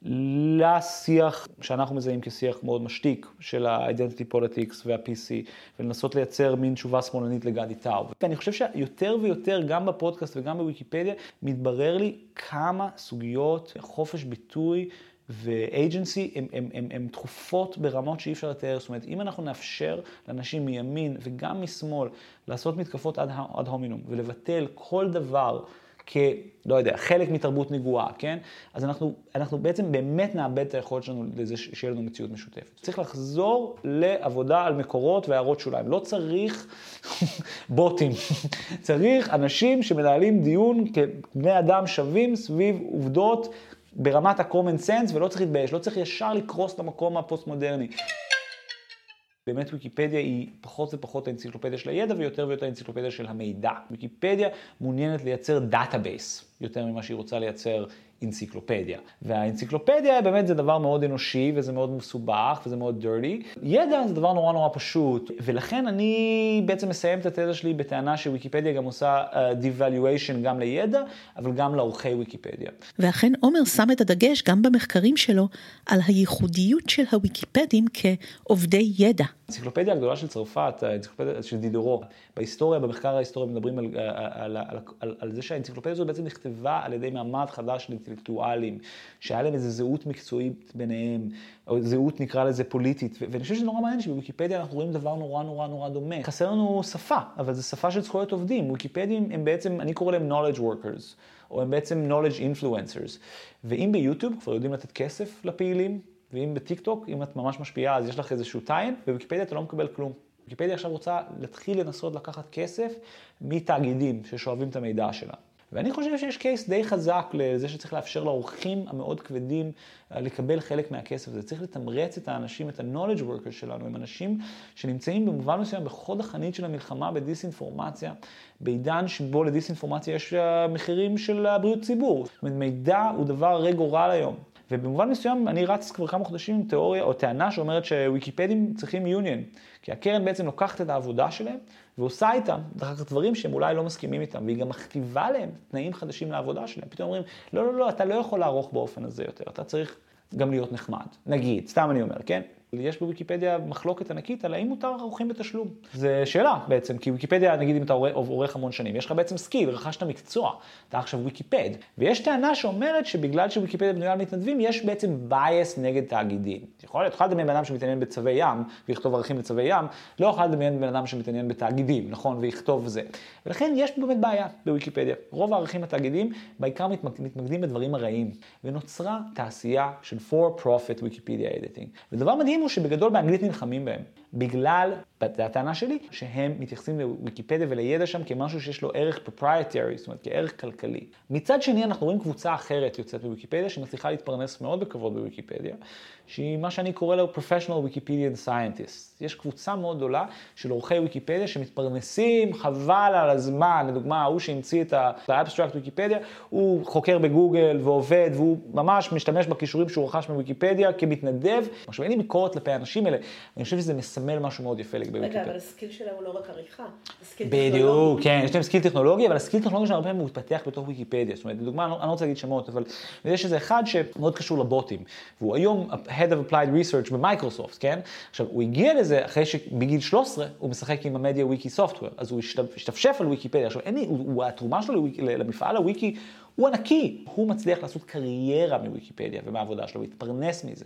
לשיח שאנחנו מזהים כשיח מאוד משתיק של ה-identity politics וה-PC, ולנסות לייצר מין תשובה שמאלנית לגדי טאו. ואני חושב שיותר ויותר, גם בפודקאסט וגם בוויקיפדיה, מתברר לי כמה סוגיות חופש ביטוי ואייג'נסי הן דחופות ברמות שאי אפשר לתאר. זאת אומרת, אם אנחנו נאפשר לאנשים מימין וגם משמאל לעשות מתקפות עד הומינום ולבטל כל דבר כ... לא יודע, חלק מתרבות נגועה, כן? אז אנחנו, אנחנו בעצם באמת נאבד את היכולת שלנו לזה שיהיה לנו מציאות משותפת. צריך לחזור לעבודה על מקורות והערות שוליים. לא צריך <laughs> בוטים, <laughs> צריך אנשים שמנהלים דיון כבני אדם שווים סביב עובדות ברמת ה-common sense, ולא צריך להתבייש, לא צריך ישר לקרוס למקום הפוסט-מודרני. באמת ויקיפדיה היא פחות ופחות האנציקלופדיה של הידע ויותר ויותר האנציקלופדיה של המידע. ויקיפדיה מעוניינת לייצר database יותר ממה שהיא רוצה לייצר אנציקלופדיה. והאנציקלופדיה באמת זה דבר מאוד אנושי וזה מאוד מסובך וזה מאוד dirty. ידע זה דבר נורא נורא פשוט, ולכן אני בעצם מסיים את התזה שלי בטענה שוויקיפדיה גם עושה אה, devaluation גם לידע, אבל גם לעורכי ויקיפדיה. ואכן עומר שם את הדגש גם במחקרים שלו על הייחודיות של הוויקיפדים כעובדי ידע. האנציקלופדיה הגדולה של צרפת, האנציקלופדיה של דידורו, בהיסטוריה, במחקר ההיסטורי מדברים על, על, על, על, על זה שהאנציקלופדיה הזו בעצם נכתבה על ידי מעמד חדש של אינטלקטואלים, שהיה להם איזו זהות מקצועית ביניהם, או זהות נקרא לזה פוליטית, ואני חושב שזה נורא מעניין שבוויקיפדיה אנחנו רואים דבר נורא נורא נורא דומה. חסר לנו שפה, אבל זו שפה של זכויות עובדים. ויקיפדים הם בעצם, אני קורא להם knowledge workers, או הם בעצם knowledge influencers. ואם ביוטיוב כבר יודעים לתת כסף לפעילים, ואם בטיק טוק, אם את ממש משפיעה, אז יש לך איזשהו טיין, ובוויקיפדיה אתה לא מקבל כלום. ויקיפדיה עכשיו רוצה להתחיל לנסות לקחת כסף מתאגידים ששואבים את המידע שלה. ואני חושב שיש קייס די חזק לזה שצריך לאפשר לאורחים המאוד כבדים אה, לקבל חלק מהכסף הזה. צריך לתמרץ את האנשים, את ה-knowledge workers שלנו, הם אנשים שנמצאים במובן מסוים בחוד החנית של המלחמה בדיסאינפורמציה, בעידן שבו לדיסאינפורמציה יש אה, מחירים של הבריאות ציבור. זאת אומרת, מידע הוא דבר הרי גורל היום. ובמובן מסוים אני רץ כבר כמה חודשים עם תיאוריה או טענה שאומרת שוויקיפדים צריכים יוניון. כי הקרן בעצם לוקחת את העבודה שלהם ועושה איתם, דרך אגב, דברים שהם אולי לא מסכימים איתם, והיא גם מכתיבה להם תנאים חדשים לעבודה שלהם. פתאום אומרים, לא, לא, לא, אתה לא יכול לערוך באופן הזה יותר, אתה צריך גם להיות נחמד. נגיד, סתם אני אומר, כן? יש בוויקיפדיה מחלוקת ענקית על האם מותר ערוכים בתשלום. זו שאלה בעצם, כי ויקיפדיה, נגיד אם אתה עורך המון שנים, יש לך בעצם skill, רכשת מקצוע, אתה עכשיו ויקיפד. ויש טענה שאומרת שבגלל שוויקיפדיה בנויה על מתנדבים, יש בעצם bias נגד תאגידים. יכול להיות, תוכל לדמיין בן אדם שמתעניין בצבי ים, ויכתוב ערכים לצבי ים, לא יכול לדמיין בן אדם שמתעניין בתאגידים, נכון, ויכתוב זה. ולכן יש באמת בעיה בוויקיפדיה. רוב הערכים התאגידים בעיקר מתמקדים בדברים הרעים, ונוצרה תעשייה של for profit Wikipedia editing. ודבר מדהים הוא שבגדול באנגלית נלחמים בהם. בגלל, זו הטענה שלי, שהם מתייחסים לוויקיפדיה ולידע שם כמשהו שיש לו ערך proprietary, זאת אומרת כערך כלכלי. מצד שני אנחנו רואים קבוצה אחרת יוצאת בוויקיפדיה שמצליחה להתפרנס מאוד בכבוד בוויקיפדיה, שהיא מה שאני קורא לו professional Wikipedian scientist. יש קבוצה מאוד גדולה של עורכי ויקיפדיה שמתפרנסים חבל על הזמן, לדוגמה ההוא שהמציא את ה Abstract ויקיפדיה, הוא חוקר בגוגל ועובד והוא ממש משתמש בכישורים שהוא רכש מוויקיפדיה כמתנדב. עכשיו אין לי ביקורת כלפי האנשים האלה, אני חושב שזה מסמל משהו מאוד יפה לגבי ויקיפדיה. רגע, אבל הסקיל שלהם הוא לא רק עריכה, בדיוק, כן, יש להם סקיל טכנולוגי, אבל הסקיל טכנולוגי שלהם הרבה פעמים מתפתח בתוך ויקיפדיה. זאת אומרת, לדוגמה, אני לא רוצה להגיד שמות, אבל יש איזה אחד שמאוד קשור לבוטים, והוא היום Head of Applied Research במייקרוסופט, כן? עכשיו, הוא הגיע לזה אחרי שבגיל 13 הוא משחק עם המדיה-ויקי software, אז הוא השתפשף על ויקיפדיה. עכשיו, אין לי, הוא, התרומה שלו למפעל הוויקי הוא ענקי, הוא מצליח לעשות קריירה מוויקיפדיה ומהעבודה שלו, להתפרנס מזה.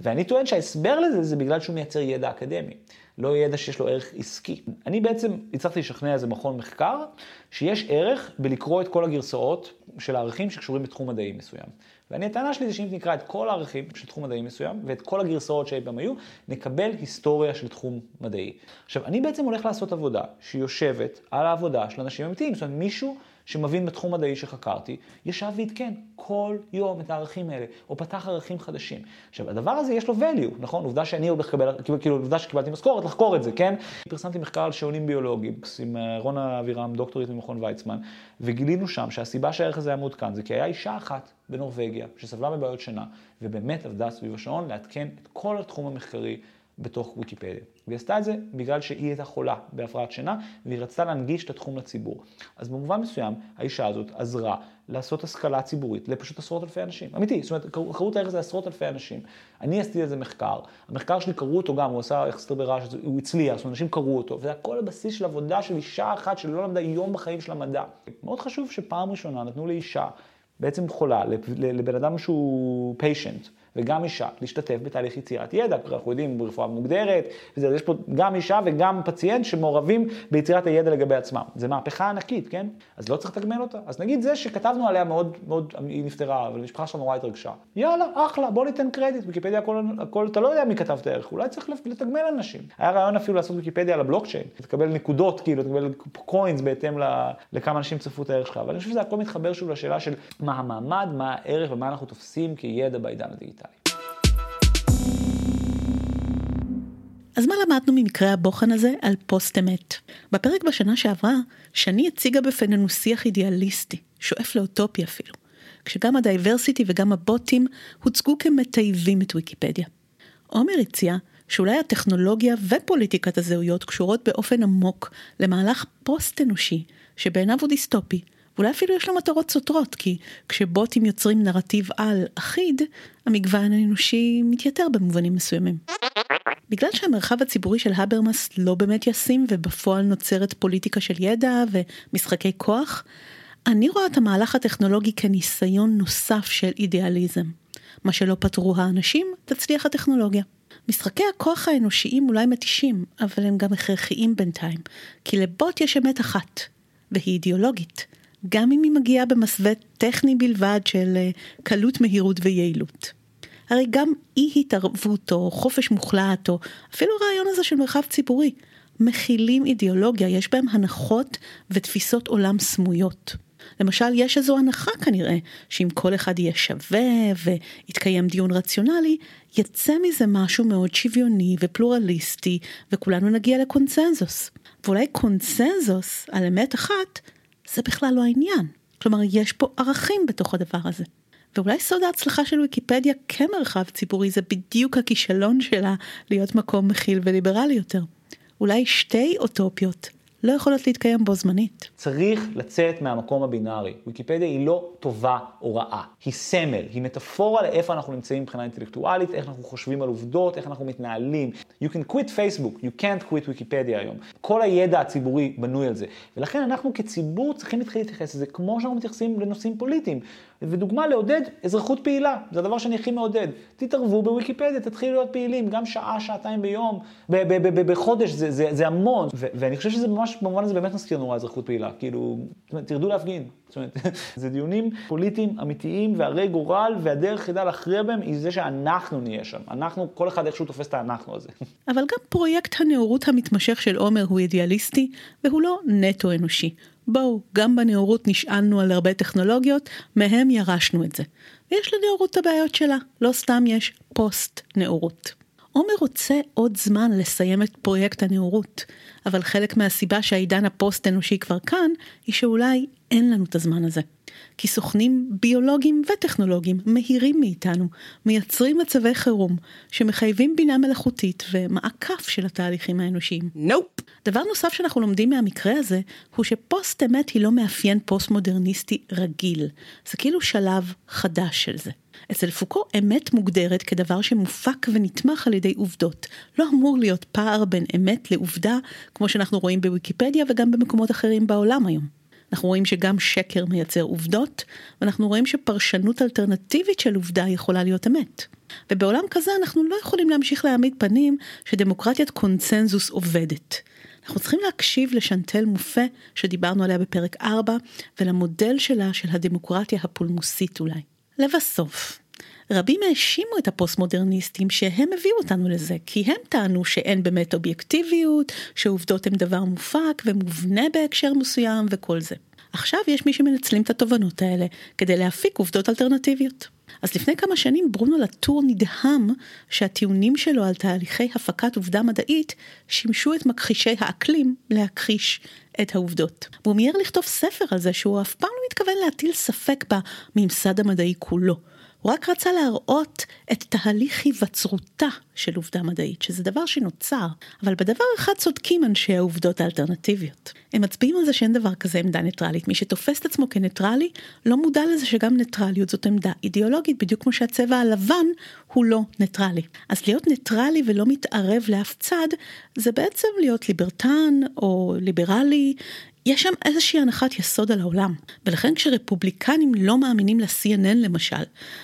ואני טוען שההסבר לזה זה בגלל שהוא מייצר ידע אקדמי, לא ידע שיש לו ערך עסקי. אני בעצם הצלחתי לשכנע איזה מכון מחקר, שיש ערך בלקרוא את כל הגרסאות של הערכים שקשורים בתחום מדעי מסוים. ואני, הטענה שלי זה שאם נקרא את כל הערכים של תחום מדעי מסוים, ואת כל הגרסאות שאי פעם היו, נקבל היסטוריה של תחום מדעי. עכשיו, אני בעצם הולך לעשות עבודה שיושבת על העבודה של אנשים אמיתיים, זאת אומרת, מישהו שמבין בתחום מדעי שחקרתי, ישב ועדכן כל יום את הערכים האלה, או פתח ערכים חדשים. עכשיו, הדבר הזה יש לו value, נכון? עובדה שאני הולך לקבל, כאילו, עובדה שקיבלתי משכורת לחקור את זה, כן? פרסמתי מחקר על שעונים ביולוגיים עם אה, רונה אבירם, דוקטורית ממכון ויצמן, וגילינו שם שהסיבה שהערך הזה היה מעודכן זה כי היה אישה אחת בנורבגיה שסבלה מבעיות שינה, ובאמת עבדה סביב השעון לעדכן את כל התחום המחקרי בתוך ויקיפדיה. והיא עשתה את זה בגלל שהיא הייתה חולה בהפרעת שינה, והיא רצתה להנגיש את התחום לציבור. אז במובן מסוים, האישה הזאת עזרה לעשות השכלה ציבורית לפשוט עשרות אלפי אנשים. אמיתי, זאת אומרת, קראו את הערך הזה עשרות אלפי אנשים. אני עשיתי על זה מחקר, המחקר שלי קראו אותו גם, הוא עשה יחסית ברעש, הוא הצליח, זאת אומרת, אנשים קראו אותו, וזה הכל הבסיס של עבודה של אישה אחת שלא למדה יום בחיים של המדע. מאוד חשוב שפעם ראשונה נתנו לאישה, בעצם חולה, לבן אדם שהוא פיישנט. וגם אישה להשתתף בתהליך יצירת ידע, אנחנו יודעים ברפואה מוגדרת, וזה, יש פה גם אישה וגם פציינט שמעורבים ביצירת הידע לגבי עצמם. זו מהפכה ענקית, כן? אז לא צריך לתגמל אותה. אז נגיד זה שכתבנו עליה מאוד, מאוד, היא נפטרה, אבל המשפחה שלה נורא התרגשה. יאללה, אחלה, בוא ניתן קרדיט, ויקיפדיה הכל, הכל, אתה לא יודע מי כתב את הערך, אולי צריך לתגמל אנשים. היה רעיון אפילו לעשות ויקיפדיה על הבלוקצ'יין, לקבל נקודות, כאילו, לקבל קוינס בהתאם לכמה אנשים צפו את הערך שלך, אבל אני חושב שזה הכל מתחבר שוב לשאלה של מה המעמד, מה הערך ומה אנחנו תופסים כידע בעידן הדיגיטלי. אז מה למדנו ממקרה הבוחן הזה על פוסט אמת? בפרק בשנה שעברה, שני הציגה בפנינו שיח אידיאליסטי, שואף לאוטופיה אפילו, כשגם ה diversity וגם הבוטים הוצגו כמטייבים את ויקיפדיה. עומר הציע שאולי הטכנולוגיה ופוליטיקת הזהויות קשורות באופן עמוק למהלך פוסט אנושי, שבעיניו הוא דיסטופי, ואולי אפילו יש לו מטרות סותרות, כי כשבוטים יוצרים נרטיב על אחיד, המגוון האנושי מתייתר במובנים מסוימים. בגלל שהמרחב הציבורי של האברמאס לא באמת ישים ובפועל נוצרת פוליטיקה של ידע ומשחקי כוח, אני רואה את המהלך הטכנולוגי כניסיון נוסף של אידיאליזם. מה שלא פתרו האנשים, תצליח הטכנולוגיה. משחקי הכוח האנושיים אולי מתישים, אבל הם גם הכרחיים בינתיים, כי לבוט יש אמת אחת, והיא אידיאולוגית, גם אם היא מגיעה במסווה טכני בלבד של אה, קלות, מהירות ויעילות. הרי גם אי התערבות או חופש מוחלט, או אפילו הרעיון הזה של מרחב ציבורי, מכילים אידיאולוגיה, יש בהם הנחות ותפיסות עולם סמויות. למשל, יש איזו הנחה כנראה, שאם כל אחד יהיה שווה ויתקיים דיון רציונלי, יצא מזה משהו מאוד שוויוני ופלורליסטי, וכולנו נגיע לקונצנזוס. ואולי קונצנזוס על אמת אחת, זה בכלל לא העניין. כלומר, יש פה ערכים בתוך הדבר הזה. ואולי סוד ההצלחה של ויקיפדיה כמרחב ציבורי זה בדיוק הכישלון שלה להיות מקום מכיל וליברלי יותר. אולי שתי אוטופיות לא יכולות להתקיים בו זמנית. צריך לצאת מהמקום הבינארי. ויקיפדיה היא לא טובה או רעה, היא סמל, היא מטאפורה לאיפה אנחנו נמצאים מבחינה אינטלקטואלית, איך אנחנו חושבים על עובדות, איך אנחנו מתנהלים. You can quit Facebook, you can't quit ויקיפדיה היום. כל הידע הציבורי בנוי על זה. ולכן אנחנו כציבור צריכים להתחיל להתייחס לזה כמו שאנחנו מתייחסים לנושאים פוליטיים. ודוגמה לעודד אזרחות פעילה, זה הדבר שאני הכי מעודד. תתערבו בוויקיפדיה, תתחילו להיות פעילים, גם שעה, שעתיים ביום, בחודש, זה, זה, זה המון. ו- ואני חושב שזה ממש, במובן הזה באמת מזכיר נורא אזרחות פעילה. כאילו, תרדו להפגין. זאת אומרת, <laughs> זה דיונים פוליטיים אמיתיים והרי גורל, והדרך היחידה להכריע בהם היא זה שאנחנו נהיה שם. אנחנו, כל אחד איכשהו תופס את האנחנו הזה. אבל גם פרויקט הנאורות המתמשך של עומר הוא אידיאליסטי, והוא לא נטו אנושי. בואו, גם בנאורות נשענו על הרבה טכנולוגיות, מהם ירשנו את זה. ויש לנאורות את הבעיות שלה, לא סתם יש פוסט נאורות. עומר רוצה עוד זמן לסיים את פרויקט הנאורות, אבל חלק מהסיבה שהעידן הפוסט-אנושי כבר כאן, היא שאולי אין לנו את הזמן הזה. כי סוכנים ביולוגיים וטכנולוגיים מהירים מאיתנו, מייצרים מצבי חירום, שמחייבים בינה מלאכותית ומעקף של התהליכים האנושיים. נופ. Nope. דבר נוסף שאנחנו לומדים מהמקרה הזה, הוא שפוסט אמת היא לא מאפיין פוסט מודרניסטי רגיל. זה כאילו שלב חדש של זה. אצל פוקו אמת מוגדרת כדבר שמופק ונתמך על ידי עובדות. לא אמור להיות פער בין אמת לעובדה, כמו שאנחנו רואים בוויקיפדיה וגם במקומות אחרים בעולם היום. אנחנו רואים שגם שקר מייצר עובדות, ואנחנו רואים שפרשנות אלטרנטיבית של עובדה יכולה להיות אמת. ובעולם כזה אנחנו לא יכולים להמשיך להעמיד פנים שדמוקרטיית קונצנזוס עובדת. אנחנו צריכים להקשיב לשנטל מופה שדיברנו עליה בפרק 4 ולמודל שלה של הדמוקרטיה הפולמוסית אולי. לבסוף, רבים האשימו את הפוסט-מודרניסטים שהם הביאו אותנו לזה, כי הם טענו שאין באמת אובייקטיביות, שעובדות הן דבר מופק ומובנה בהקשר מסוים וכל זה. עכשיו יש מי שמנצלים את התובנות האלה כדי להפיק עובדות אלטרנטיביות. אז לפני כמה שנים ברונו לטור נדהם שהטיעונים שלו על תהליכי הפקת עובדה מדעית שימשו את מכחישי האקלים להכחיש את העובדות. והוא מיהר לכתוב ספר על זה שהוא אף פעם לא מתכוון להטיל ספק בממסד המדעי כולו. הוא רק רצה להראות את תהליך היווצרותה של עובדה מדעית, שזה דבר שנוצר, אבל בדבר אחד צודקים אנשי העובדות האלטרנטיביות. הם מצביעים על זה שאין דבר כזה עמדה ניטרלית. מי שתופס את עצמו כניטרלי, לא מודע לזה שגם ניטרליות זאת עמדה אידיאולוגית, בדיוק כמו שהצבע הלבן הוא לא ניטרלי. אז להיות ניטרלי ולא מתערב לאף צד, זה בעצם להיות ליברטן או ליברלי, יש שם איזושהי הנחת יסוד על העולם, ולכן כשרפובליקנים לא מאמינים ל-CNN למשל,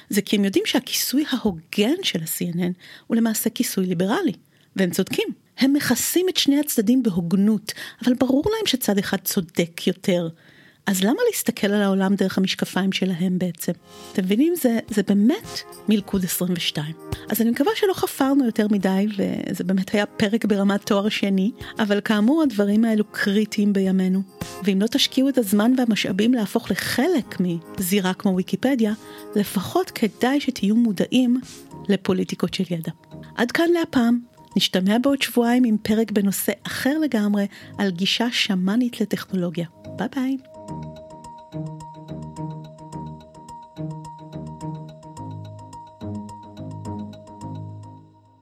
זה כי הם יודעים שהכיסוי ההוגן של ה-CNN הוא למעשה כיסוי ליברלי, והם צודקים. הם מכסים את שני הצדדים בהוגנות, אבל ברור להם שצד אחד צודק יותר, אז למה להסתכל על העולם דרך המשקפיים שלהם בעצם? אתם מבינים? זה, זה באמת מלכוד 22. אז אני מקווה שלא חפרנו יותר מדי, וזה באמת היה פרק ברמת תואר שני, אבל כאמור הדברים האלו קריטיים בימינו. ואם לא תשקיעו את הזמן והמשאבים להפוך לחלק מזירה כמו ויקיפדיה, לפחות כדאי שתהיו מודעים לפוליטיקות של ידע. עד כאן להפעם. נשתמע בעוד שבועיים עם פרק בנושא אחר לגמרי על גישה שמאנית לטכנולוגיה. ביי ביי. thank you